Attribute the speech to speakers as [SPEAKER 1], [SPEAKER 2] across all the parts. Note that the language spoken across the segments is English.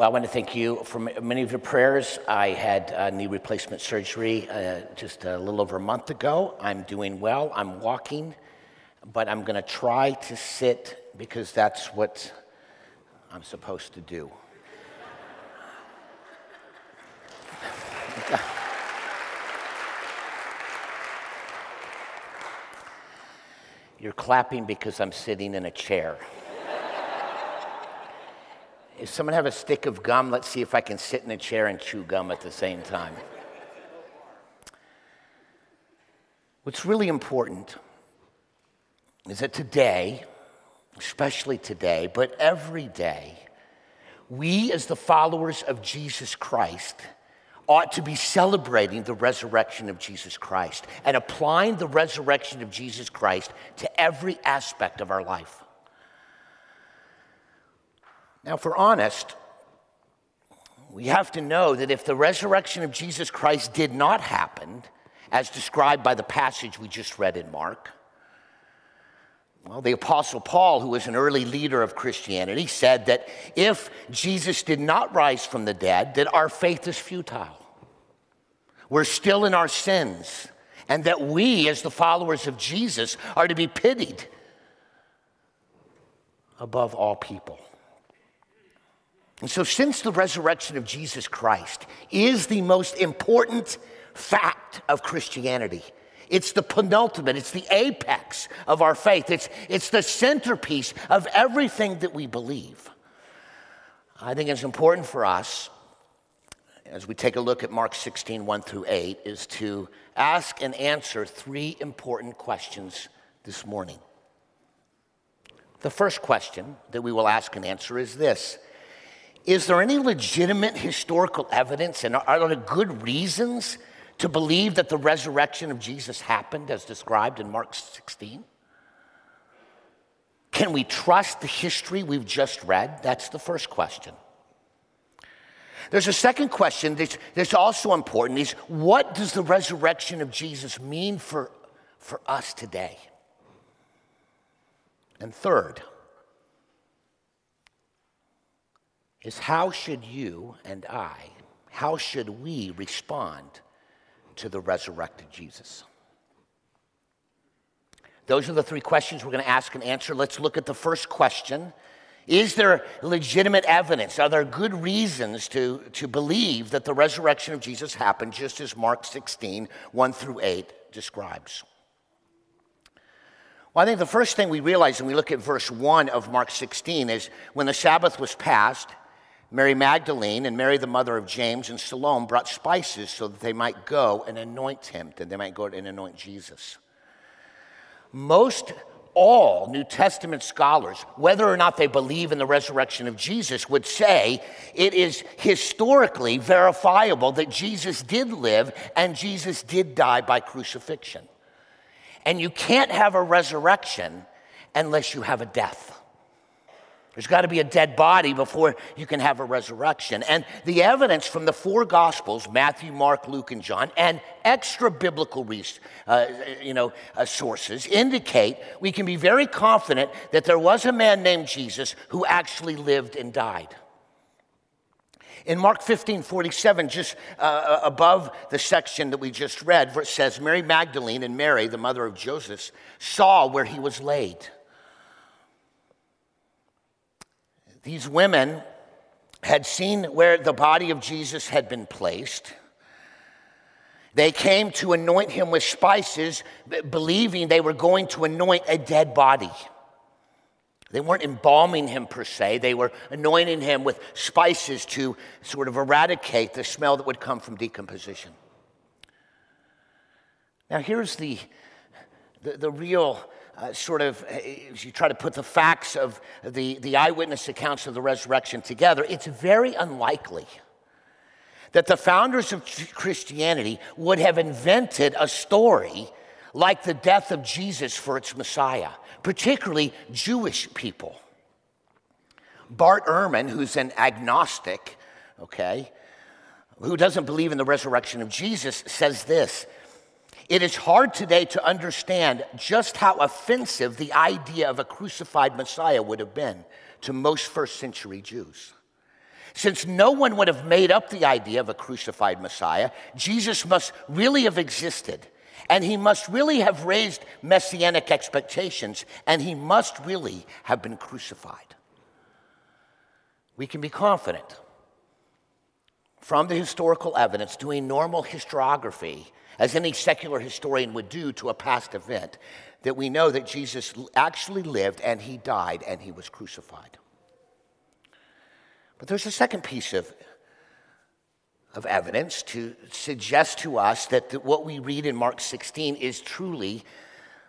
[SPEAKER 1] Well, I want to thank you for many of your prayers. I had uh, knee replacement surgery uh, just a little over a month ago. I'm doing well. I'm walking, but I'm going to try to sit because that's what I'm supposed to do. You're clapping because I'm sitting in a chair. If someone have a stick of gum, let's see if I can sit in a chair and chew gum at the same time. What's really important is that today, especially today, but every day, we as the followers of Jesus Christ ought to be celebrating the resurrection of Jesus Christ and applying the resurrection of Jesus Christ to every aspect of our life. Now, if we're honest, we have to know that if the resurrection of Jesus Christ did not happen, as described by the passage we just read in Mark, well, the Apostle Paul, who was an early leader of Christianity, said that if Jesus did not rise from the dead, that our faith is futile. We're still in our sins, and that we, as the followers of Jesus, are to be pitied above all people. And so, since the resurrection of Jesus Christ is the most important fact of Christianity, it's the penultimate, it's the apex of our faith, it's, it's the centerpiece of everything that we believe. I think it's important for us, as we take a look at Mark 16, 1 through 8, is to ask and answer three important questions this morning. The first question that we will ask and answer is this is there any legitimate historical evidence and are there good reasons to believe that the resurrection of Jesus happened as described in Mark 16? Can we trust the history we've just read? That's the first question. There's a second question that's, that's also important is what does the resurrection of Jesus mean for, for us today? And third, is how should you and I, how should we respond to the resurrected Jesus? Those are the three questions we're going to ask and answer. Let's look at the first question. Is there legitimate evidence? Are there good reasons to, to believe that the resurrection of Jesus happened just as Mark 16, 1 through 8 describes? Well, I think the first thing we realize when we look at verse 1 of Mark 16 is when the Sabbath was passed, Mary Magdalene and Mary, the mother of James, and Salome brought spices so that they might go and anoint him, that they might go and anoint Jesus. Most all New Testament scholars, whether or not they believe in the resurrection of Jesus, would say it is historically verifiable that Jesus did live and Jesus did die by crucifixion. And you can't have a resurrection unless you have a death. There's got to be a dead body before you can have a resurrection. And the evidence from the four Gospels Matthew, Mark, Luke, and John and extra biblical uh, you know, uh, sources indicate we can be very confident that there was a man named Jesus who actually lived and died. In Mark 15 47, just uh, uh above the section that we just read, it says Mary Magdalene and Mary, the mother of Joseph, saw where he was laid. These women had seen where the body of Jesus had been placed. They came to anoint him with spices, believing they were going to anoint a dead body. They weren't embalming him per se, they were anointing him with spices to sort of eradicate the smell that would come from decomposition. Now, here's the, the, the real uh, sort of, as you try to put the facts of the, the eyewitness accounts of the resurrection together, it's very unlikely that the founders of Christianity would have invented a story like the death of Jesus for its Messiah, particularly Jewish people. Bart Ehrman, who's an agnostic, okay, who doesn't believe in the resurrection of Jesus, says this it is hard today to understand just how offensive the idea of a crucified Messiah would have been to most first century Jews. Since no one would have made up the idea of a crucified Messiah, Jesus must really have existed. And he must really have raised messianic expectations, and he must really have been crucified. We can be confident from the historical evidence, doing normal historiography, as any secular historian would do to a past event, that we know that Jesus actually lived and he died and he was crucified. But there's a second piece of, of evidence to suggest to us that the, what we read in Mark 16 is truly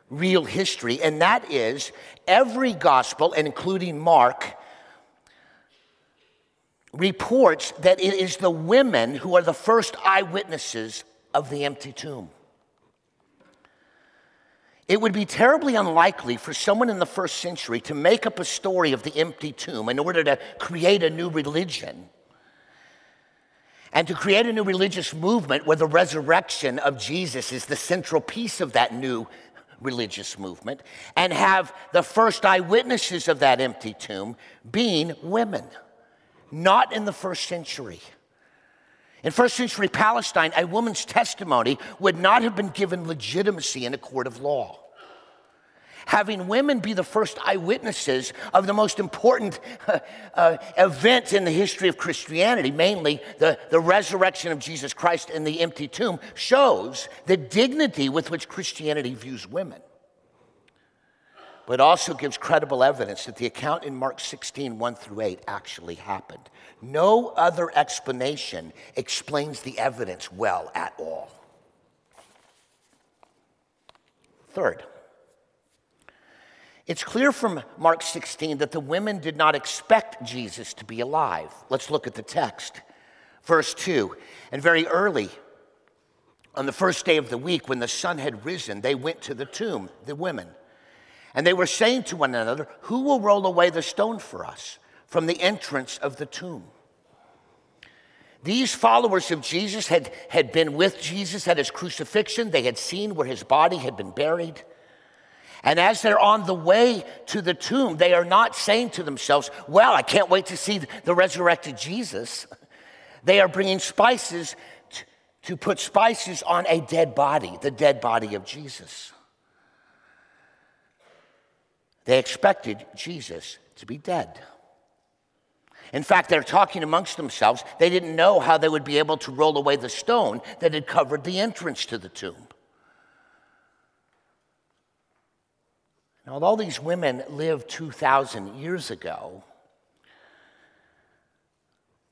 [SPEAKER 1] real history, and that is every gospel, including Mark, reports that it is the women who are the first eyewitnesses of the empty tomb. It would be terribly unlikely for someone in the first century to make up a story of the empty tomb in order to create a new religion and to create a new religious movement where the resurrection of Jesus is the central piece of that new religious movement and have the first eyewitnesses of that empty tomb being women, not in the first century. In first century Palestine, a woman's testimony would not have been given legitimacy in a court of law. Having women be the first eyewitnesses of the most important uh, uh, event in the history of Christianity, mainly the, the resurrection of Jesus Christ in the empty tomb, shows the dignity with which Christianity views women but also gives credible evidence that the account in Mark 16, 1 through 8 actually happened. No other explanation explains the evidence well at all. Third, it's clear from Mark 16 that the women did not expect Jesus to be alive. Let's look at the text. Verse 2 And very early, on the first day of the week, when the sun had risen, they went to the tomb, the women. And they were saying to one another, Who will roll away the stone for us from the entrance of the tomb? These followers of Jesus had, had been with Jesus at his crucifixion. They had seen where his body had been buried. And as they're on the way to the tomb, they are not saying to themselves, Well, I can't wait to see the resurrected Jesus. They are bringing spices to put spices on a dead body, the dead body of Jesus. They expected Jesus to be dead. In fact, they're talking amongst themselves. They didn't know how they would be able to roll away the stone that had covered the entrance to the tomb. Now, although these women lived 2,000 years ago,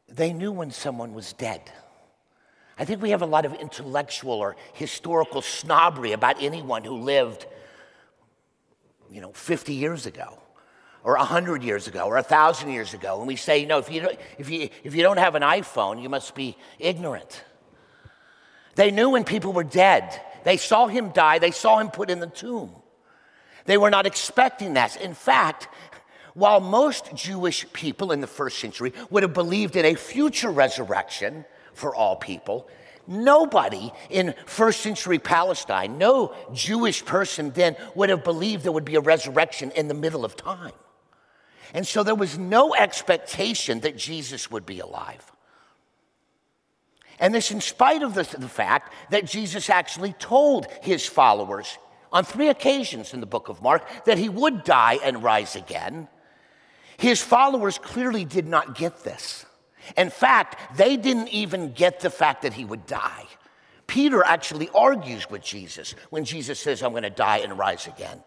[SPEAKER 1] they knew when someone was dead. I think we have a lot of intellectual or historical snobbery about anyone who lived you know, 50 years ago or 100 years ago or 1,000 years ago. And we say, know, if you, don't, if, you, if you don't have an iPhone, you must be ignorant. They knew when people were dead. They saw him die, they saw him put in the tomb. They were not expecting that. In fact, while most Jewish people in the first century would have believed in a future resurrection for all people, Nobody in first century Palestine, no Jewish person then would have believed there would be a resurrection in the middle of time. And so there was no expectation that Jesus would be alive. And this, in spite of the, the, fact that Jesus actually told his followers on three occasions in the book of Mark that he would die and rise again, his followers clearly did not get this. In fact, they didn't even get the fact that he would die. Peter actually argues with Jesus when Jesus says, I'm going to die and rise again.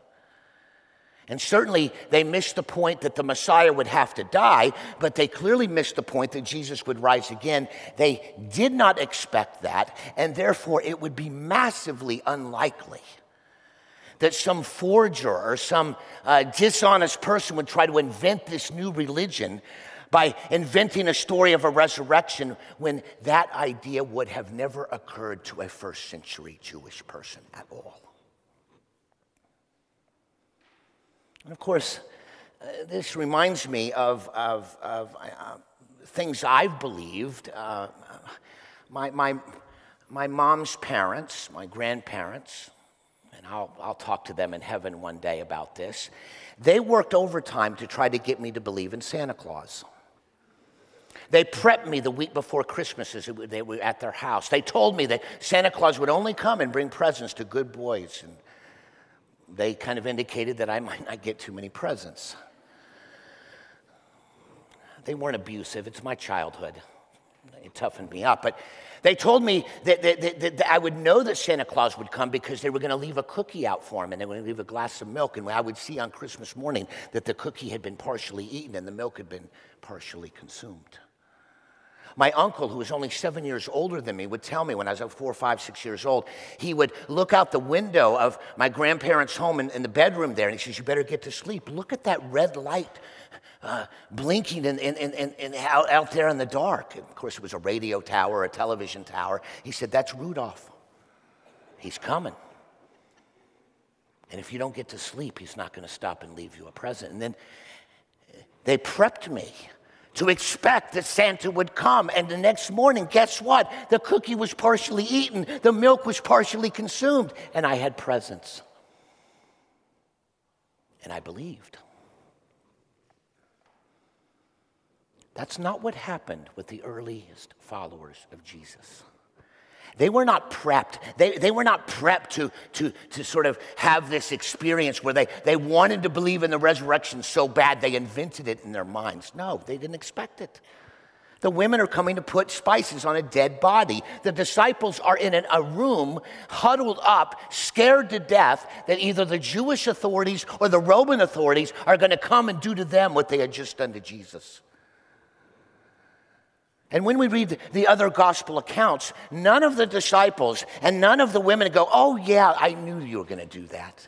[SPEAKER 1] And certainly they missed the point that the Messiah would have to die, but they clearly missed the point that Jesus would rise again. They did not expect that, and therefore it would be massively unlikely that some forger or some uh, dishonest person would try to invent this new religion by inventing a story of a resurrection when that idea would have never occurred to a first century Jewish person at all. And of course, uh, this reminds me of, of, of uh, things I've believed. Uh, my, my, my mom's parents, my grandparents, and I'll, I'll talk to them in heaven one day about this, they worked overtime to try to get me to believe in Santa Claus. They prepped me the week before Christmas as they were at their house. They told me that Santa Claus would only come and bring presents to good boys. And they kind of indicated that I might not get too many presents. They weren't abusive, it's my childhood. It toughened me up. But they told me that, that, that, that, I would know that Santa Claus would come because they were going to leave a cookie out for him and they were going to leave a glass of milk. And I would see on Christmas morning that the cookie had been partially eaten and the milk had been partially consumed. My uncle, who was only seven years older than me, would tell me when I was like four, five, six years old, he would look out the window of my grandparents' home in, in the bedroom there, and he says, You better get to sleep. Look at that red light uh, blinking in, in, in, in, out, out there in the dark. Of course, it was a radio tower, a television tower. He said, That's Rudolph. He's coming. And if you don't get to sleep, he's not going to stop and leave you a present. And then they prepped me to expect that Santa would come. And the next morning, guess what? The cookie was partially eaten, the milk was partially consumed, and I had presents. And I believed. That's not what happened with the earliest followers of Jesus. They were not prepped. They, they were not prepped to, to, to sort of have this experience where they, they wanted to believe in the resurrection so bad they invented it in their minds. No, they didn't expect it. The women are coming to put spices on a dead body. The disciples are in an, a room, huddled up, scared to death that either the Jewish authorities or the Roman authorities are going to come and do to them what they had just done to Jesus. And when we read the other gospel accounts, none of the disciples and none of the women go, Oh, yeah, I knew you were going to do that.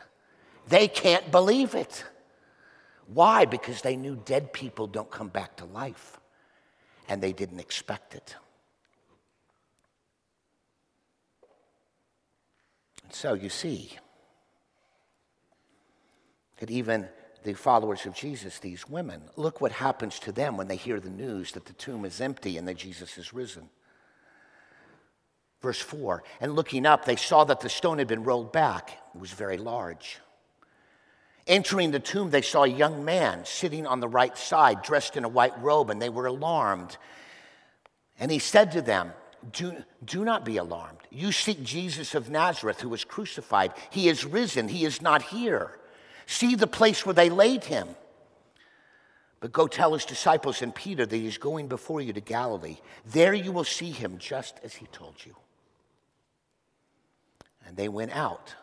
[SPEAKER 1] They can't believe it. Why? Because they knew dead people don't come back to life, and they didn't expect it. And so you see that even the followers of Jesus, these women. Look what happens to them when they hear the news that the tomb is empty and that Jesus is risen. Verse 4 And looking up, they saw that the stone had been rolled back, it was very large. Entering the tomb, they saw a young man sitting on the right side, dressed in a white robe, and they were alarmed. And he said to them, do, do not be alarmed. You seek Jesus of Nazareth who was crucified. He is risen, he is not here. See the place where they laid him. But go tell his disciples and Peter that he's going before you to Galilee. There you will see him just as he told you. And they went out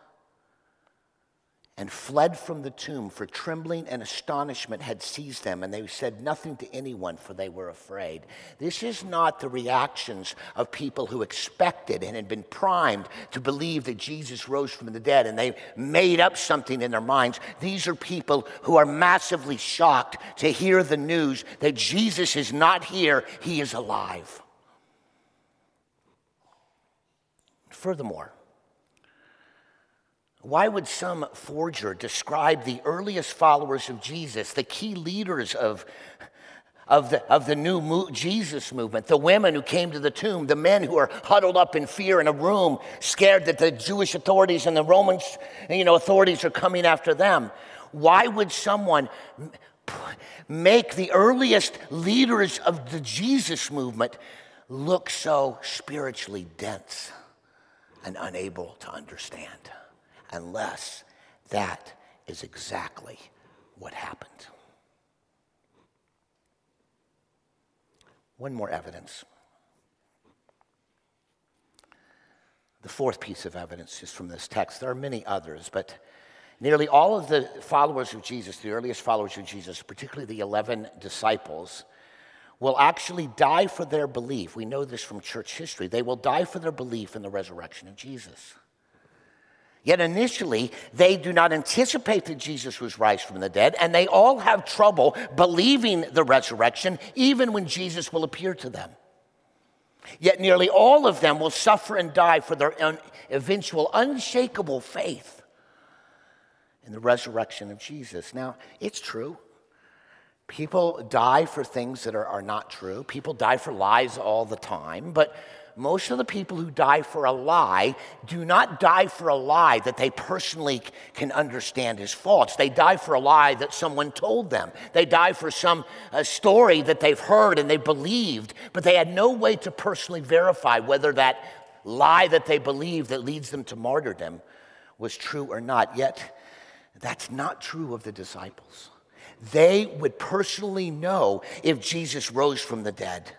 [SPEAKER 1] and fled from the tomb, for trembling and astonishment had seized them, and they said nothing to anyone, for they were afraid. This is not the reactions of people who expected and had been primed to believe that Jesus rose from the dead, and they made up something in their minds. These are people who are massively shocked to hear the news that Jesus is not here, he is alive. Furthermore, why would some forger describe the earliest followers of Jesus, the key leaders of, of, the, of the new mo- Jesus movement, the women who came to the tomb, the men who are huddled up in fear in a room, scared that the Jewish authorities and the Roman you know, authorities are coming after them? Why would someone make the earliest leaders of the Jesus movement look so spiritually dense and unable to understand? Unless that is exactly what happened. One more evidence. The fourth piece of evidence is from this text. There are many others, but nearly all of the followers of Jesus, the earliest followers of Jesus, particularly the 11 disciples, will actually die for their belief. We know this from church history. They will die for their belief in the resurrection of Jesus. Yet initially, they do not anticipate that Jesus was raised from the dead, and they all have trouble believing the resurrection, even when Jesus will appear to them. Yet nearly all of them will suffer and die for their eventual unshakable faith in the resurrection of Jesus. Now, it's true. People die for things that are, are not true. People die for lies all the time. But most of the people who die for a lie do not die for a lie that they personally can understand is false. They die for a lie that someone told them. They die for some uh, story that they've heard and they believed, but they had no way to personally verify whether that lie that they believed that leads them to martyrdom was true or not. Yet, that's not true of the disciples. They would personally know if Jesus rose from the dead.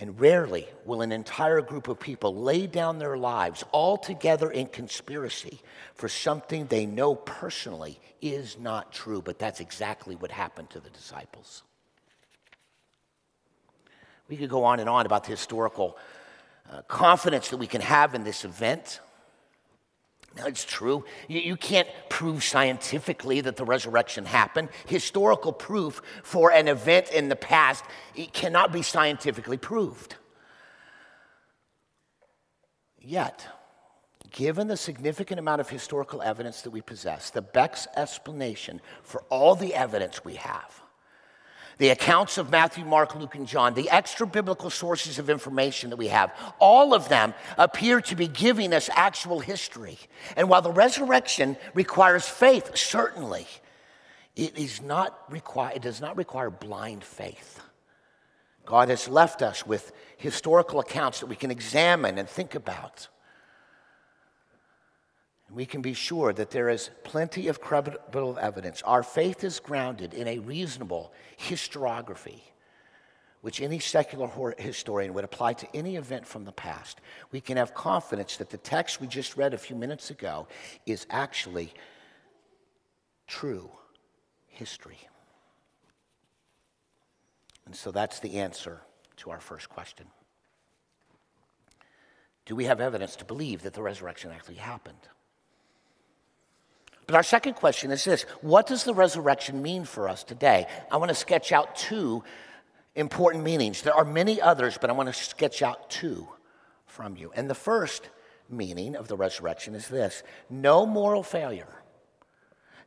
[SPEAKER 1] And rarely will an entire group of people lay down their lives all together in conspiracy for something they know personally is not true. But that's exactly what happened to the disciples. We could go on and on about the historical uh, confidence that we can have in this event. It's true. You, you, can't prove scientifically that the resurrection happened. Historical proof for an event in the past it cannot be scientifically proved. Yet, given the significant amount of historical evidence that we possess, the Beck's explanation for all the evidence we have the accounts of Matthew, Mark, Luke, and John, the extra biblical sources of information that we have, all of them appear to be giving us actual history. And while the resurrection requires faith, certainly, it, is not require, it does not require blind faith. God has left us with historical accounts that we can examine and think about. We can be sure that there is plenty of credible evidence. Our faith is grounded in a reasonable historiography, which any secular historian would apply to any event from the past. We can have confidence that the text we just read a few minutes ago is actually true history. And so that's the answer to our first question. Do we have evidence to believe that the resurrection actually happened? But our second question is this What does the resurrection mean for us today? I want to sketch out two important meanings. There are many others, but I want to sketch out two from you. And the first meaning of the resurrection is this no moral failure,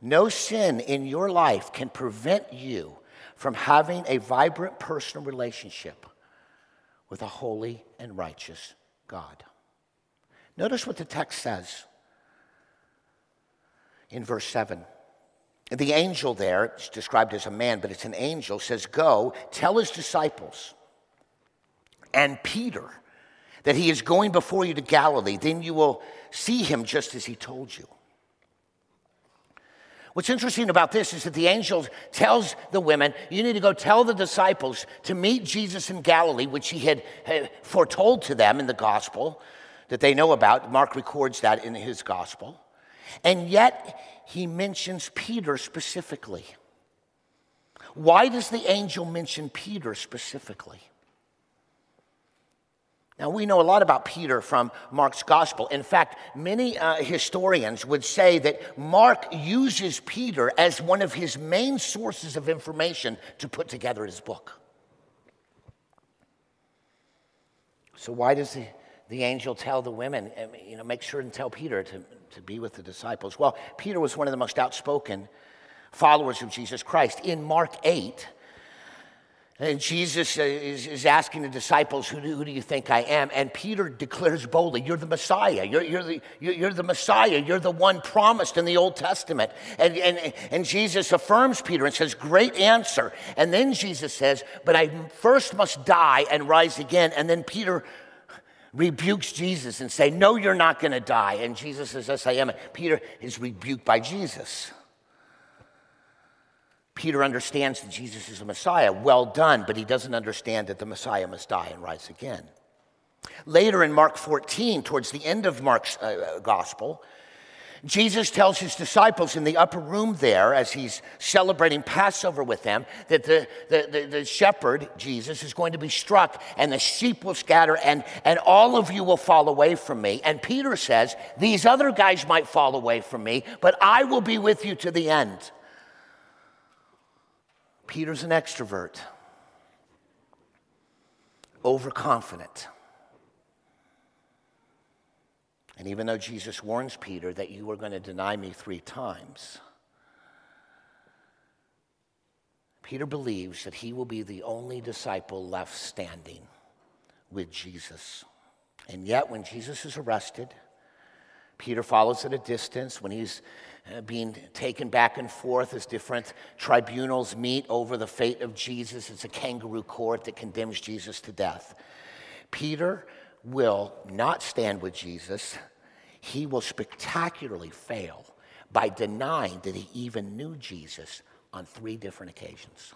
[SPEAKER 1] no sin in your life can prevent you from having a vibrant personal relationship with a holy and righteous God. Notice what the text says in verse 7. The angel there, it's described as a man, but it's an angel, says, Go, tell his disciples and Peter that he is going before you to Galilee. Then you will see him just as he told you. What's interesting about this is that the angel tells the women, You need to go tell the disciples to meet Jesus in Galilee, which he had, had foretold to them in the gospel that they know about. Mark records that in his gospel. And yet, he mentions Peter specifically. Why does the angel mention Peter specifically? Now, we know a lot about Peter from Mark's gospel. In fact, many uh, historians would say that Mark uses Peter as one of his main sources of information to put together his book. So, why does the, the angel tell the women, you know, make sure and tell Peter to to be with the disciples? Well, Peter was one of the most outspoken followers of Jesus Christ. In Mark 8, and Jesus is, is asking the disciples, who do, who do, you think I am? And Peter declares boldly, You're the Messiah. You're, you're, the, you're the Messiah. You're the one promised in the Old Testament. And, and, and Jesus affirms Peter and says, Great answer. And then Jesus says, But I first must die and rise again. And then Peter rebukes Jesus and say, No, you're not going to die. And Jesus says, Yes, I am. Peter is rebuked by Jesus. Peter understands that Jesus is the Messiah. Well done, but he doesn't understand that the Messiah must die and rise again. Later in Mark 14, towards the end of Mark's uh, gospel, Jesus tells his disciples in the upper room there, as he's celebrating Passover with them, that the, the, the, the, shepherd, Jesus, is going to be struck and the sheep will scatter and, and all of you will fall away from me. And Peter says, These other guys might fall away from me, but I will be with you to the end. Peter's an extrovert, overconfident. And even though Jesus warns Peter that you are going to deny me three times, Peter believes that he will be the only disciple left standing with Jesus. And yet, when Jesus is arrested, Peter follows at a distance. When he's uh, being taken back and forth as different tribunals meet over the fate of Jesus, it's a kangaroo court that condemns Jesus to death. Peter will not stand with Jesus, he will spectacularly fail by denying that he even knew Jesus on three different occasions.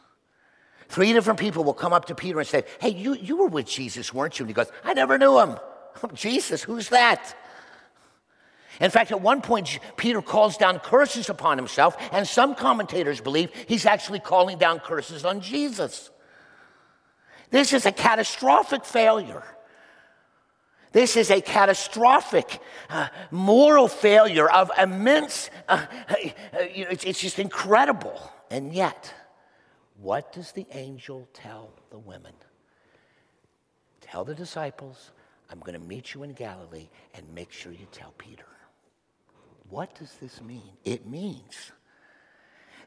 [SPEAKER 1] Three different people will come up to Peter and say, Hey, you, you were with Jesus, weren't you? And he goes, I never knew him. Oh, Jesus, who's that? In fact, at one point, Peter calls down curses upon himself, and some commentators believe he's actually calling down curses on Jesus. This is a catastrophic failure. This is a catastrophic uh, moral failure of immense, uh, uh, you know, it's, it's just incredible. And yet, what does the angel tell the women? Tell the disciples, I'm going to meet you in Galilee and make sure you tell Peter. What does this mean? It means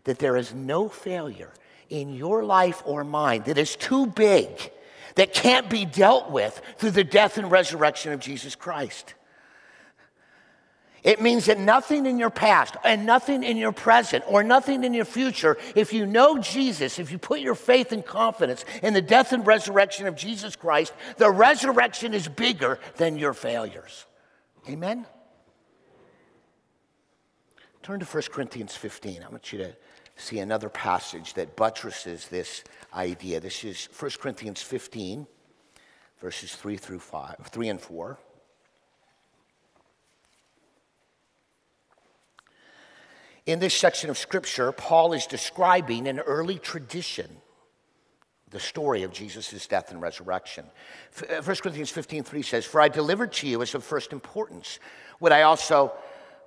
[SPEAKER 1] that there is no failure in your life or mine that is too big that can't be dealt with through the death and resurrection of Jesus Christ. It means that nothing in your past and nothing in your present or nothing in your future, if you know Jesus, if you put your faith and confidence in the death and resurrection of Jesus Christ, the resurrection is bigger than your failures. Amen? Turn to 1 Corinthians 15. I want you to see another passage that buttresses this idea. This is 1 Corinthians 15, verses 3 through 5, 3 and 4. In this section of scripture, Paul is describing an early tradition, the story of Jesus' death and resurrection. 1 uh, Corinthians 15 3 says, For I delivered to you as of first importance what I also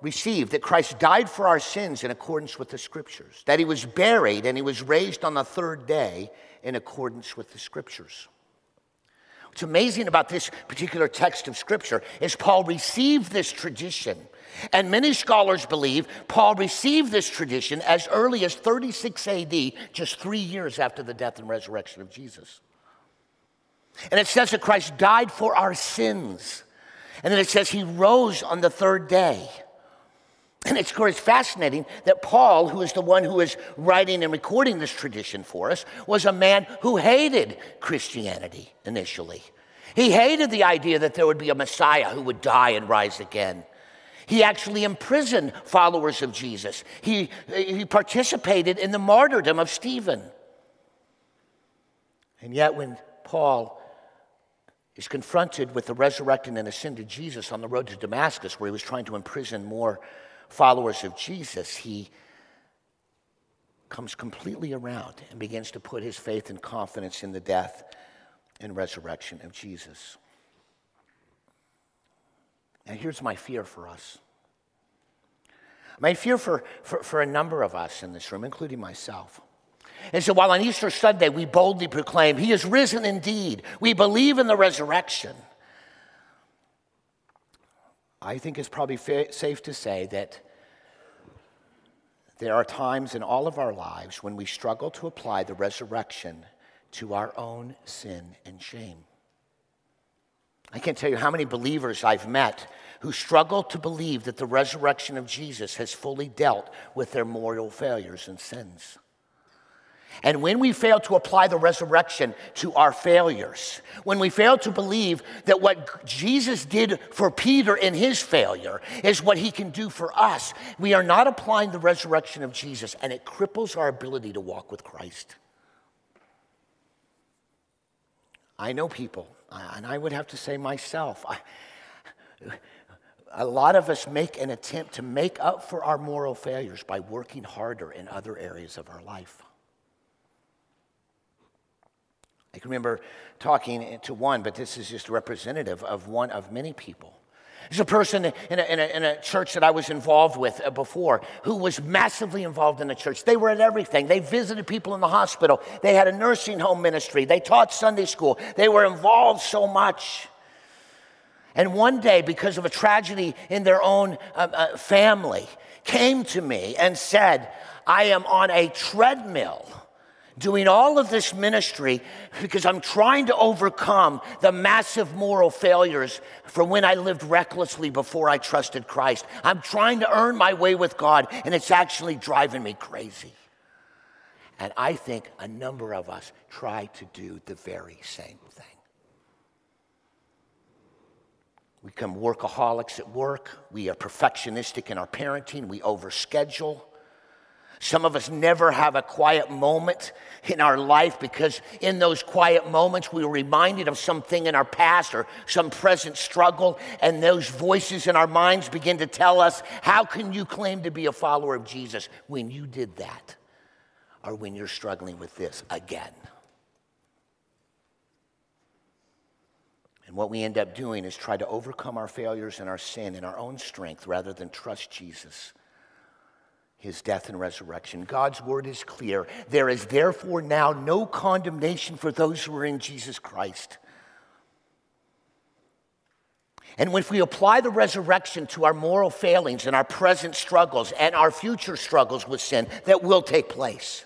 [SPEAKER 1] received that Christ died for our sins in accordance with the scriptures, that he was buried and he was raised on the third day in accordance with the scriptures. What's amazing about this particular text of scripture is Paul received this tradition. And many scholars believe Paul received this tradition as early as 36 AD, just three years after the death and resurrection of Jesus. And it says that Christ died for our sins. And then it says he rose on the third day. And it's, of course, fascinating that Paul, who is the one who is writing and recording this tradition for us, was a man who hated Christianity initially. He hated the idea that there would be a Messiah who would die and rise again. He actually imprisoned followers of Jesus. He, he participated in the martyrdom of Stephen. And yet, when Paul is confronted with the resurrected and ascended Jesus on the road to Damascus, where he was trying to imprison more followers of Jesus, he comes completely around and begins to put his faith and confidence in the death and resurrection of Jesus. And here's my fear for us. My fear for, for, for a number of us in this room, including myself. And so while on Easter Sunday we boldly proclaim, He is risen indeed, we believe in the resurrection. I think it's probably fa- safe to say that there are times in all of our lives when we struggle to apply the resurrection to our own sin and shame. I can't tell you how many believers I've met who struggle to believe that the resurrection of Jesus has fully dealt with their moral failures and sins. And when we fail to apply the resurrection to our failures, when we fail to believe that what Jesus did for Peter in his failure is what he can do for us, we are not applying the resurrection of Jesus, and it cripples our ability to walk with Christ. I know people, and I would have to say myself, I, a lot of us make an attempt to make up for our moral failures by working harder in other areas of our life. I can remember talking to one, but this is just representative of one of many people. There's a person in a, in, a, in a, church that I was involved with uh, before who was massively involved in the church. They were at everything. They visited people in the hospital. They had a nursing home ministry. They taught Sunday school. They were involved so much. And one day, because of a tragedy in their own uh, uh, family, came to me and said, I am on a treadmill doing all of this ministry because I'm trying to overcome the massive moral failures from when I lived recklessly before I trusted Christ. I'm trying to earn my way with God, and it's actually driving me crazy. And I think a number of us try to do the very same thing. We become workaholics at work. We are perfectionistic in our parenting. We overschedule. Some of us never have a quiet moment in our life because in those quiet moments we are reminded of something in our past or some present struggle, and those voices in our minds begin to tell us, How can you claim to be a follower of Jesus when you did that? Or when you're struggling with this again? And what we end up doing is try to overcome our failures and our sin in our own strength rather than trust Jesus his death and resurrection. God's word is clear. There is therefore now no condemnation for those who are in Jesus Christ. And if we apply the resurrection to our moral failings and our present struggles and our future struggles with sin that will take place,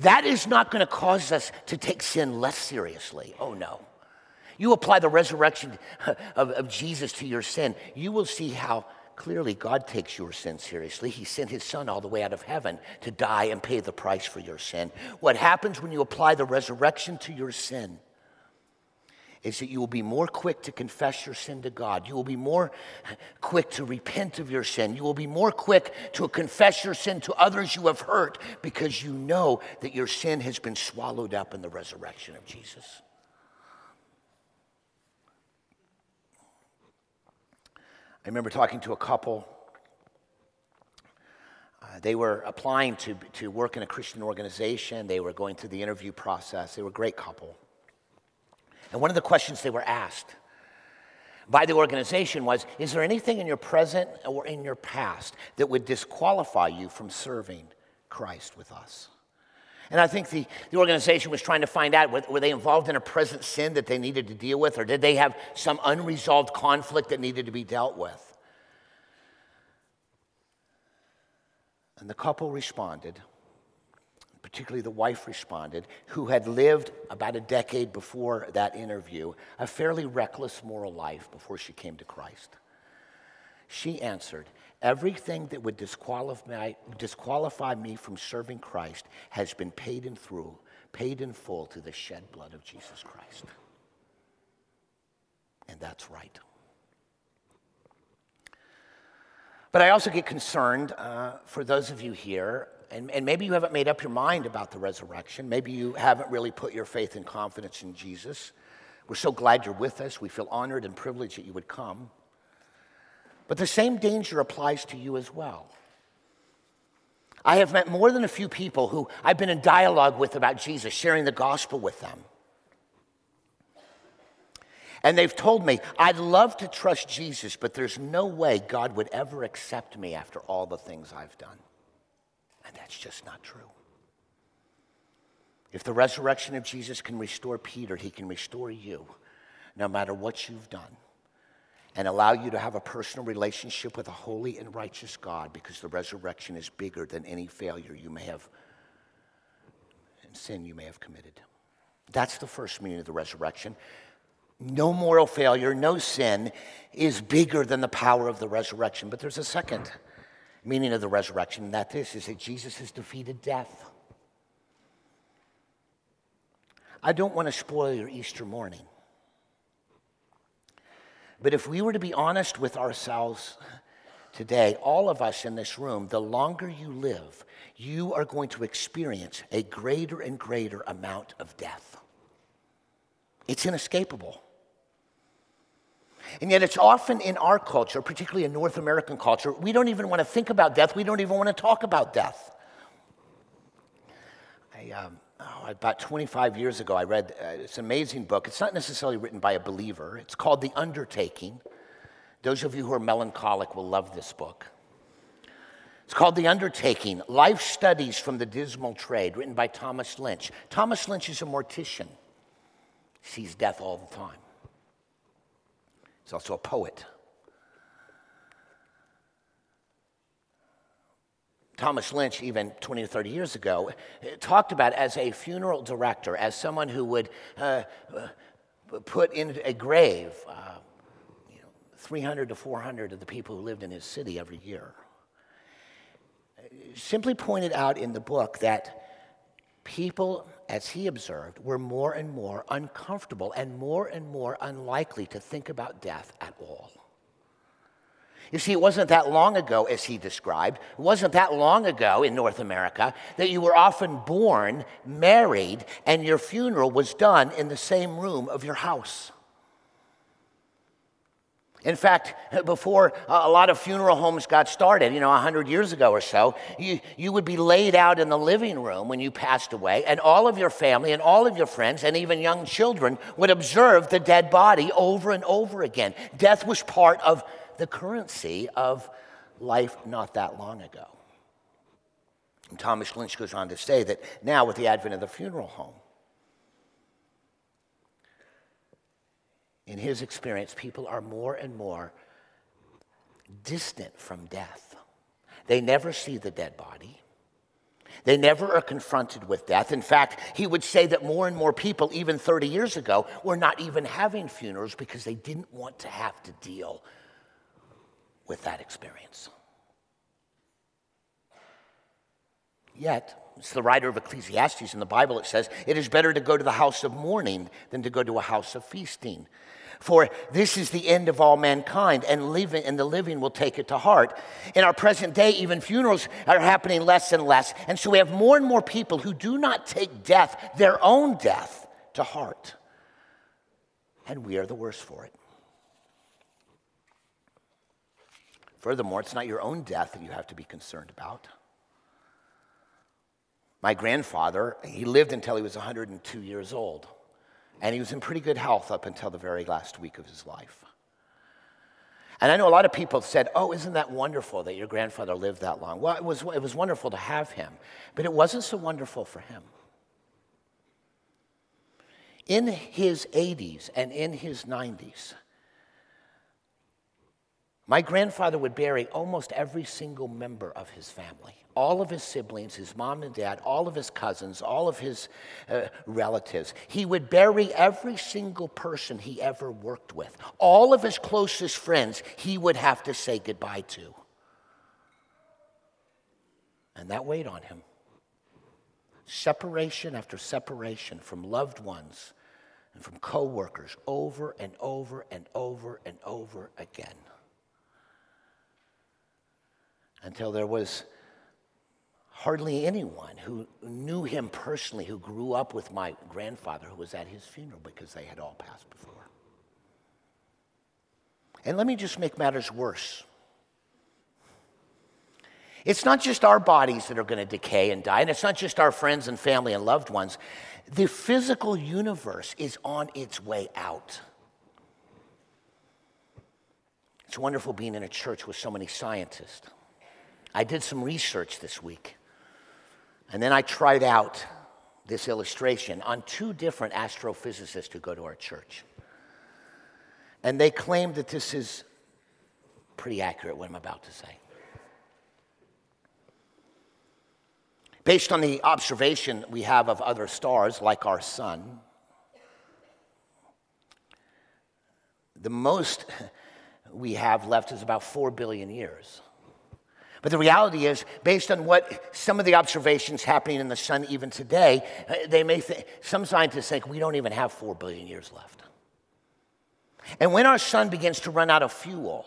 [SPEAKER 1] that is not going to cause us to take sin less seriously. Oh no. You apply the resurrection of, of Jesus to your sin, you will see how Clearly, God takes your sin seriously. He sent his son all the way out of heaven to die and pay the price for your sin. What happens when you apply the resurrection to your sin is that you will be more quick to confess your sin to God. You will be more quick to repent of your sin. You will be more quick to confess your sin to others you have hurt because you know that your sin has been swallowed up in the resurrection of Jesus. I remember talking to a couple. Uh, they were applying to, to work in a Christian organization. They were going through the interview process. They were a great couple. And one of the questions they were asked by the organization was Is there anything in your present or in your past that would disqualify you from serving Christ with us? And I think the, the organization was trying to find out were, were they involved in a present sin that they needed to deal with, or did they have some unresolved conflict that needed to be dealt with? And the couple responded, particularly the wife responded, who had lived about a decade before that interview a fairly reckless moral life before she came to Christ. She answered, Everything that would disqualify, disqualify me from serving Christ has been paid in through, paid in full to the shed blood of Jesus Christ. And that's right. But I also get concerned uh, for those of you here, and, and maybe you haven't made up your mind about the resurrection. Maybe you haven't really put your faith and confidence in Jesus. We're so glad you're with us. We feel honored and privileged that you would come. But the same danger applies to you as well. I have met more than a few people who I've been in dialogue with about Jesus, sharing the gospel with them. And they've told me, I'd love to trust Jesus, but there's no way God would ever accept me after all the things I've done. And that's just not true. If the resurrection of Jesus can restore Peter, he can restore you, no matter what you've done and allow you to have a personal relationship with a holy and righteous God because the resurrection is bigger than any failure you may have and sin you may have committed. That's the first meaning of the resurrection. No moral failure, no sin is bigger than the power of the resurrection. But there's a second meaning of the resurrection, and that this is that Jesus has defeated death. I don't want to spoil your Easter morning. But if we were to be honest with ourselves today, all of us in this room, the longer you live, you are going to experience a greater and greater amount of death. It's inescapable. And yet, it's often in our culture, particularly in North American culture, we don't even want to think about death. We don't even want to talk about death. I, um, oh, about 25 years ago, I read uh, it's an amazing book. It's not necessarily written by a believer, it's called The Undertaking. Those of you who are melancholic will love this book. It's called The Undertaking Life Studies from the Dismal Trade, written by Thomas Lynch. Thomas Lynch is a mortician, sees death all the time. He's also a poet. Thomas Lynch, even 20 or 30 years ago, talked about as a funeral director, as someone who would uh, uh put in a grave uh, you know, 300 to 400 of the people who lived in his city every year. Simply pointed out in the book that people, as he observed, were more and more uncomfortable and more and more unlikely to think about death at all. You see, it wasn't that long ago, as he described, it wasn't that long ago in North America that you were often born, married, and your funeral was done in the same room of your house. In fact, before uh, a lot of funeral homes got started, you know, 100 years ago or so, you, you would be laid out in the living room when you passed away, and all of your family and all of your friends and even young children would observe the dead body over and over again. Death was part of the currency of life not that long ago. And Thomas Lynch goes on to say that now, with the advent of the funeral home, in his experience, people are more and more distant from death. They never see the dead body. They never are confronted with death. In fact, he would say that more and more people, even 30 years ago, were not even having funerals because they didn't want to have to deal with that experience. Yet, it's the writer of Ecclesiastes in the Bible, it says, It is better to go to the house of mourning than to go to a house of feasting. For this is the end of all mankind, and, living, and the living will take it to heart. In our present day, even funerals are happening less and less. And so we have more and more people who do not take death, their own death, to heart. And we are the worse for it. Furthermore, it's not your own death that you have to be concerned about. My grandfather, he lived until he was 102 years old, and he was in pretty good health up until the very last week of his life. And I know a lot of people said, Oh, isn't that wonderful that your grandfather lived that long? Well, it was, it was wonderful to have him, but it wasn't so wonderful for him. In his 80s and in his 90s, my grandfather would bury almost every single member of his family, all of his siblings, his mom and dad, all of his cousins, all of his uh, relatives. He would bury every single person he ever worked with, all of his closest friends, he would have to say goodbye to. And that weighed on him. Separation after separation from loved ones and from coworkers over and over and over and over again until there was hardly anyone who knew him personally who grew up with my grandfather who was at his funeral because they had all passed before. And let me just make matters worse. It's not just our bodies that are going to decay and die, and it's not just our friends and family and loved ones. The physical universe is on its way out. It's wonderful being in a church with so many scientists. I did some research this week, and then I tried out this illustration on two different astrophysicists who go to our church. And they claim that this is pretty accurate, what I'm about to say. Based on the observation we have of other stars like our sun, the most we have left is about 4 billion years. But the reality is, based on what some of the observations happening in the sun even today, uh, they may think, some scientists think we don't even have four billion years left. And when our sun begins to run out of fuel,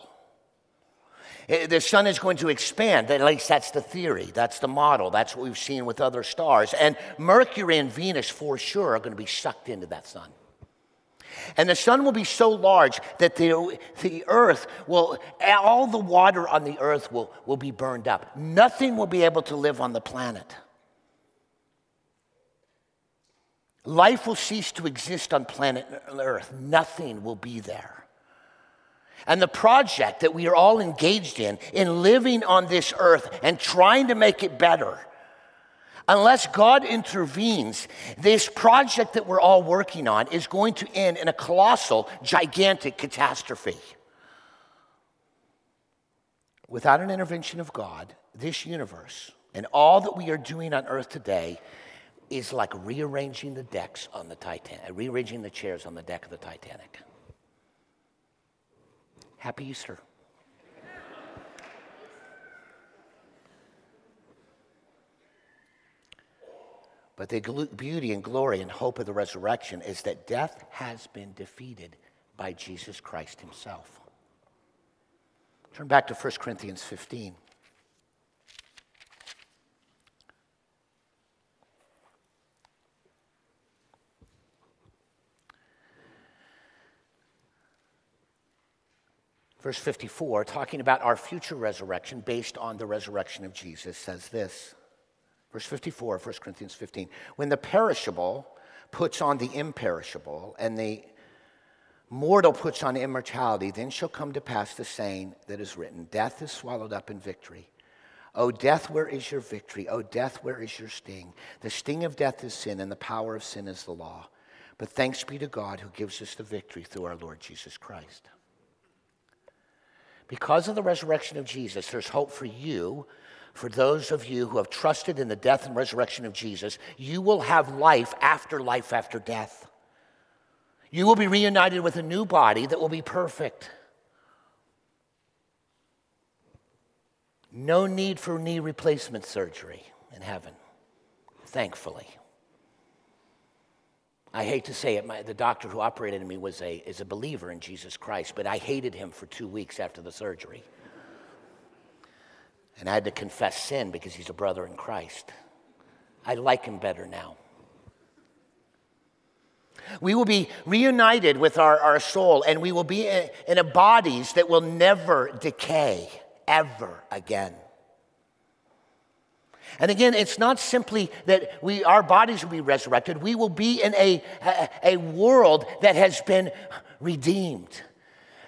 [SPEAKER 1] eh, the sun is going to expand. At least that's the theory, that's the model, that's what we've seen with other stars. And Mercury and Venus, for sure, are going to be sucked into that sun. And the sun will be so large that the, the earth will, all the water on the earth will, will be burned up. Nothing will be able to live on the planet. Life will cease to exist on planet Earth. Nothing will be there. And the project that we are all engaged in, in living on this earth and trying to make it better, Unless God intervenes, this project that we're all working on is going to end in a colossal, gigantic catastrophe. Without an intervention of God, this universe And all that we are doing on earth today is like rearranging the decks on the Titanic, uh, rearranging the chairs on the deck of the Titanic. Happy Easter. But the beauty and glory and hope of the resurrection is that death has been defeated by Jesus Christ himself. Turn back to 1 Corinthians 15. Verse 54, talking about our future resurrection based on the resurrection of Jesus, says this Verse 54 1 Corinthians 15. When the perishable puts on the imperishable and the mortal puts on immortality, then shall come to pass the saying that is written Death is swallowed up in victory. O death, where is your victory? O death, where is your sting? The sting of death is sin, and the power of sin is the law. But thanks be to God who gives us the victory through our Lord Jesus Christ. Because of the resurrection of Jesus, there's hope for you for those of you who have trusted in the death and resurrection of Jesus, you will have life after life after death. You will be reunited with a new body that will be perfect. No need for knee replacement surgery in heaven, thankfully. I hate to say it, my, the doctor who operated on me was a, is a believer in Jesus Christ, but I hated him for two weeks after the surgery. And I had to confess sin because he's a brother in Christ. I like him better now. We will be reunited with our, our soul, and we will be in a bodies that will never decay ever again. And again, it's not simply that we, our bodies will be resurrected. We will be in a, a, a world that has been redeemed.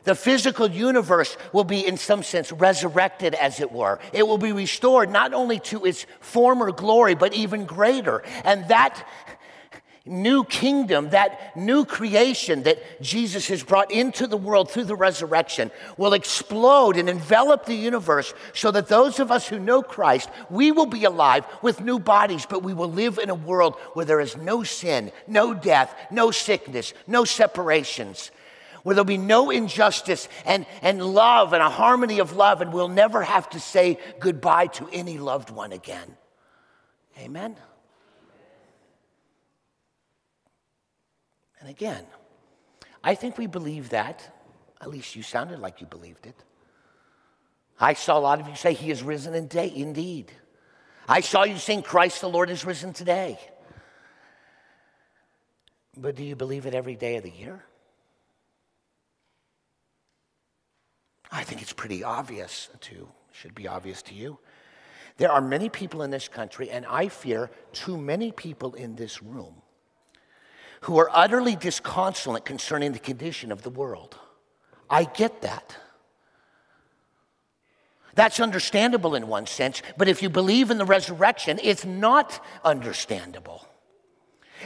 [SPEAKER 1] The physical universe will be, in some sense, resurrected, as it were. It will be restored not only to its former glory, but even greater. And that new kingdom, that new creation that Jesus has brought into the world through the resurrection will explode and envelop the universe so that those of us who know Christ, we will be alive with new bodies, but we will live in a world where there is no sin, no death, no sickness, no separations where there'll be no injustice and, and love and a harmony of love, and we'll never have to say goodbye to any loved one again. Amen? And again, I think we believe that. At least you sounded like you believed it. I saw a lot of you say, He is risen indeed. I saw you sing, Christ the Lord is risen today. But do you believe it every day of the year? I think it's pretty obvious to, should be obvious to you. There are many people in this country, and I fear too many people in this room, who are utterly disconsolate concerning the condition of the world. I get that. That's understandable in one sense, but if you believe in the resurrection, it's not understandable.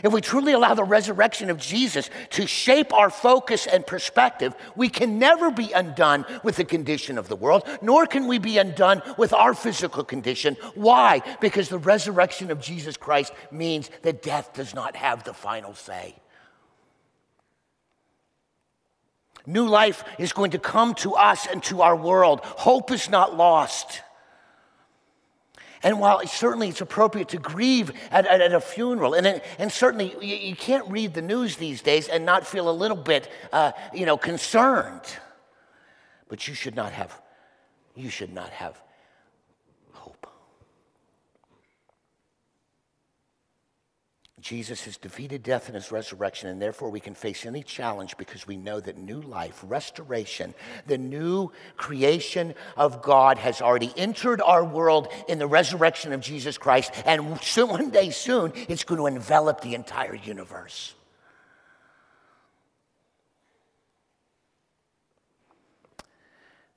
[SPEAKER 1] If we truly allow the resurrection of Jesus to shape our focus and perspective, we can never be undone with the condition of the world, nor can we be undone with our physical condition. Why? Because the resurrection of Jesus Christ means that death does not have the final say. New life is going to come to us and to our world. Hope is not lost. And while certainly it's appropriate to grieve at, at, at a funeral, and, and certainly you, you, can't read the news these days and not feel a little bit, uh, you know, concerned. But you should not have, you should not have Jesus has defeated death in his resurrection, and therefore we can face any challenge because we know that new life, restoration, the new creation of God has already entered our world in the resurrection of Jesus Christ, and soon, one day soon it's going to envelop the entire universe.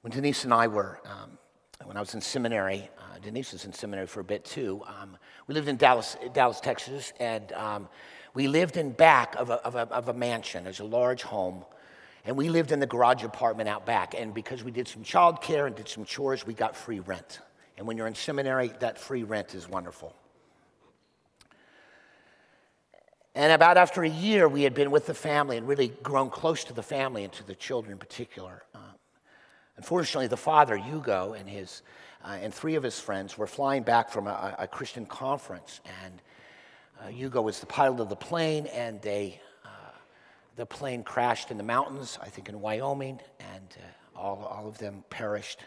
[SPEAKER 1] When Denise and I were, um, when I was in seminary, uh, Denise was in seminary for a bit too. Um, we lived in Dallas, Dallas Texas, and um, we lived in back of a, of, a, of a mansion. There's a large home. And we lived in the garage apartment out back. And because we did some childcare and did some chores, we got free rent. And when you're in seminary, that free rent is wonderful. And about after a year, we had been with the family and really grown close to the family and to the children in particular. Um, unfortunately, the father, Hugo, and, his, uh, and three of his friends were flying back from a, a Christian conference. And uh, Hugo was the pilot of the plane, and they, uh, the plane crashed in the mountains, I think in Wyoming, and uh, all, all of them perished.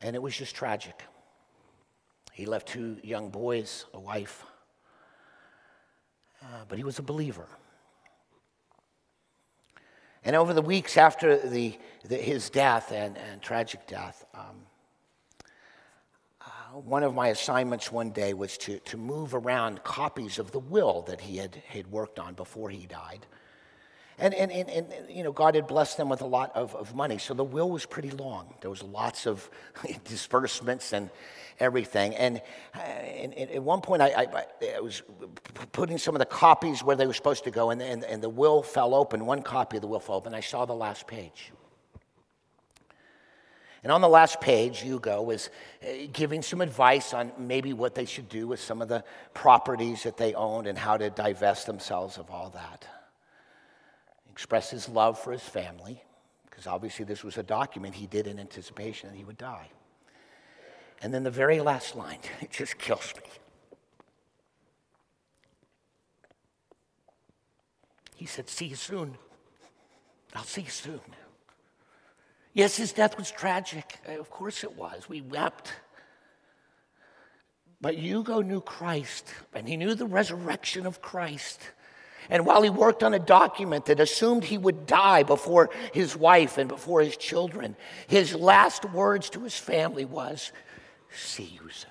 [SPEAKER 1] And it was just tragic. He left two young boys, a wife, uh, but he was a believer. And over the weeks after the, the his death and, and tragic death, um, uh, one of my assignments one day was to, to move around copies of the will that he had, had worked on before he died. And, and, and, and, you know, God had blessed them with a lot of, of money. So the will was pretty long. There was lots of disbursements and everything. And, uh, and, and at one point, I, I, I, was putting some of the copies where they were supposed to go, and, and, and the will fell open. One copy of the will fell open. I saw the last page. And on the last page, Hugo was uh, giving some advice on maybe what they should do with some of the properties that they owned and how to divest themselves of all that express his love for his family, because obviously this was a document he did in anticipation that he would die. And then the very last line, it just kills me. He said, See you soon. I'll see you soon. Yes, his death was tragic. Eh, of course it was. We wept. But Hugo knew Christ, and he knew the resurrection of Christ. And while he worked on a document that assumed he would die before his wife and before his children, his last words to his family was, See you soon.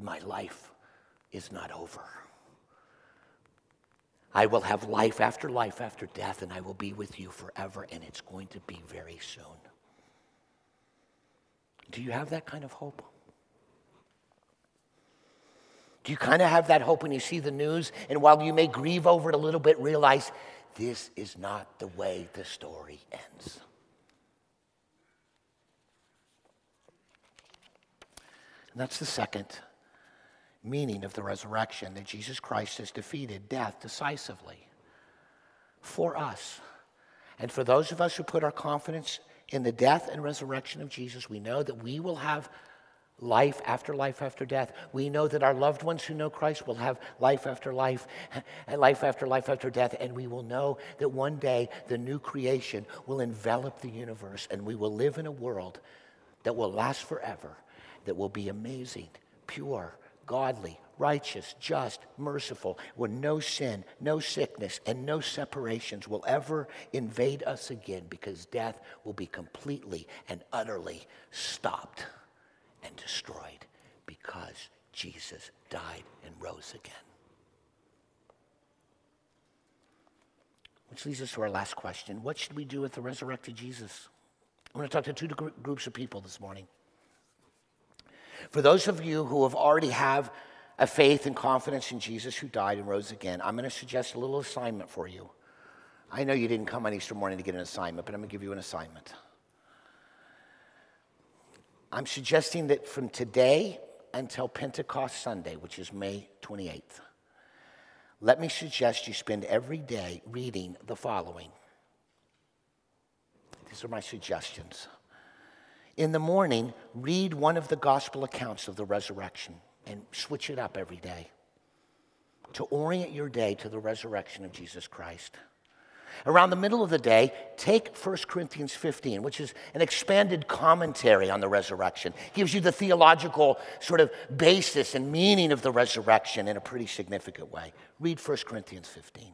[SPEAKER 1] My life is not over. I will have life after life after death, and I will be with you forever, and it's going to be very soon. Do you have that kind of hope? Do you kind of have that hope when you see the news? And while you may grieve over it a little bit, realize this is not the way the story ends. And that's the second meaning of the resurrection that Jesus Christ has defeated death decisively for us. And for those of us who put our confidence in the death and resurrection of Jesus, we know that we will have life after life after death. We know that our loved ones who know Christ will have life after life and life after life after death. And we will know that one day the new creation will envelop the universe and we will live in a world that will last forever, that will be amazing, pure, godly, righteous, just, merciful, where no sin, no sickness, and no separations will ever invade us again because death will be completely and utterly stopped and destroyed because Jesus died and rose again. Which leads us to our last question What should we do with the resurrected Jesus? I'm going to talk to two groups of people this morning. For those of you who have already have a faith and confidence in Jesus who died and rose again, I'm going to suggest a little assignment for you. I know you didn't come on Easter morning to get an assignment, but I'm going to give you an assignment. I'm suggesting that from today until Pentecost Sunday, which is May 28th, let me suggest you spend every day reading the following. These are my suggestions. In the morning, read one of the gospel accounts of the resurrection and switch it up every day to orient your day to the resurrection of Jesus Christ. Around the middle of the day, take 1 Corinthians 15, which is an expanded commentary on the resurrection. Gives you the theological sort of basis and meaning of the resurrection in a pretty significant way. Read 1 Corinthians 15.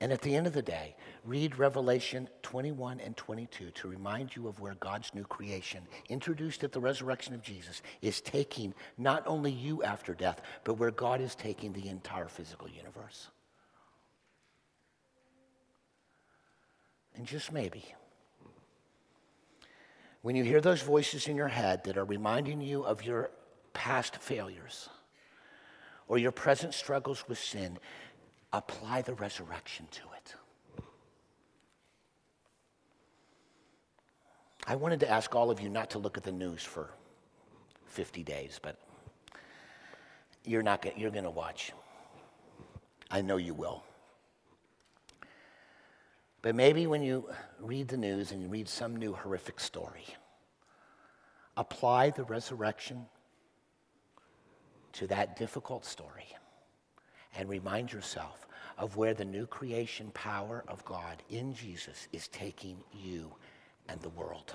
[SPEAKER 1] And at the end of the day, read Revelation 21 and 22 to remind you of where God's new creation, introduced at the resurrection of Jesus, is taking not only you after death, but where God is taking the entire physical universe. And just maybe, when you hear those voices in your head that are reminding you of your past failures or your present struggles with sin, apply the resurrection to it. I wanted to ask all of you not to look at the news for 50 days, but you're not gonna, you're going to watch. I know you will. But maybe when you read the news and you read some new horrific story, apply the resurrection to that difficult story and remind yourself of where the new creation power of God in Jesus is taking you and the world.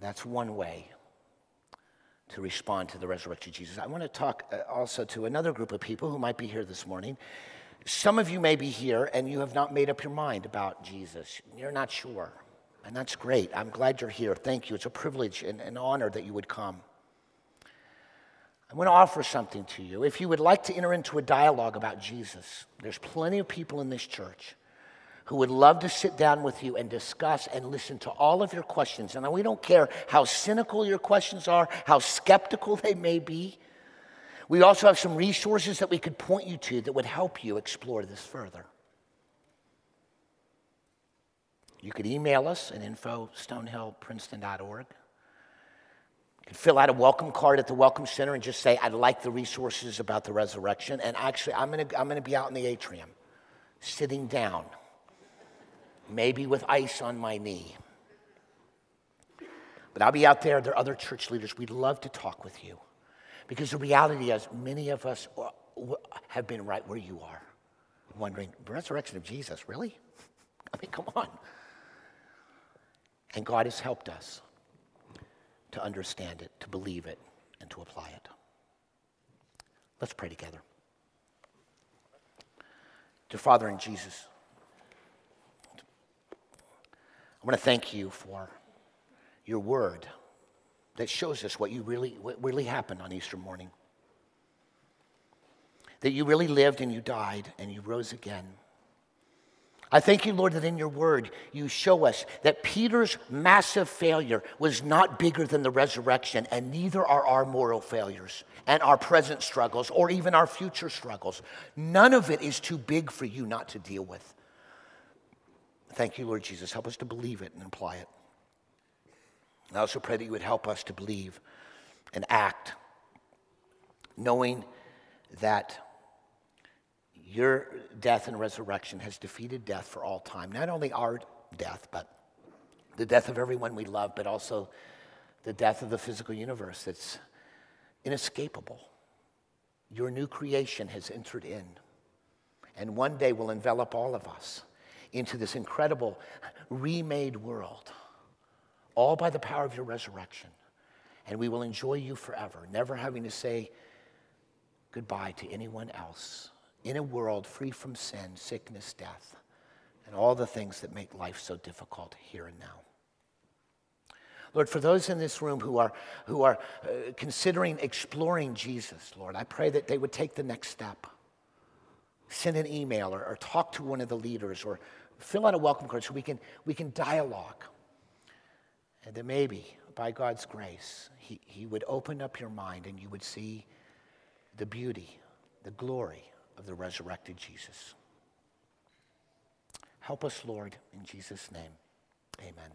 [SPEAKER 1] That's one way to respond to the resurrection of Jesus. I want to talk uh, also to another group of people who might be here this morning. Some of you may be here and you have not made up your mind about Jesus. You're not sure. And that's great. I'm glad you're here. Thank you. It's a privilege and an honor that you would come. I want to offer something to you. If you would like to enter into a dialogue about Jesus, there's plenty of people in this church who would love to sit down with you and discuss and listen to all of your questions. And we don't care how cynical your questions are, how skeptical they may be. We also have some resources that we could point you to that would help you explore this further. You could email us at info stonehillprinceton.org. You can fill out a welcome card at the Welcome Center and just say, I'd like the resources about the resurrection. And actually, I'm going to I'm going to be out in the atrium, sitting down maybe with ice on my knee. But I'll be out there. There are other church leaders. We'd love to talk with you. Because the reality is, many of us uh, have been right where you are, wondering, the resurrection of Jesus, really? I mean, come on. And God has helped us to understand it, to believe it, and to apply it. Let's pray together. Dear Father in Jesus, I want to thank you for your word that shows us what you really what really happened on Easter morning. That you really lived and you died and you rose again. I thank you, Lord, that in your word you show us that Peter's massive failure was not bigger than the resurrection, and neither are our moral failures and our present struggles or even our future struggles. None of it is too big for you not to deal with. Thank you, Lord Jesus. Help us to believe it and apply it. I also pray that you would help us to believe and act, knowing that your death and resurrection has defeated death for all time. Not only our death, but the death of everyone we love, but also the death of the physical universe that's inescapable. Your new creation has entered in, and one day will envelop all of us into this incredible remade world, all by the power of your resurrection. And we will enjoy you forever, never having to say goodbye to anyone else in a world free from sin, sickness, death, and all the things that make life so difficult here and now. Lord, for those in this room who are, who are uh, considering exploring Jesus, Lord, I pray that they would take the next step. Send an email or, or talk to one of the leaders or fill out a welcome card so we can, we can dialogue. And that maybe, by God's grace, he, he would open up your mind and you would see the beauty, the glory of the resurrected Jesus. Help us, Lord, in Jesus' name. Amen.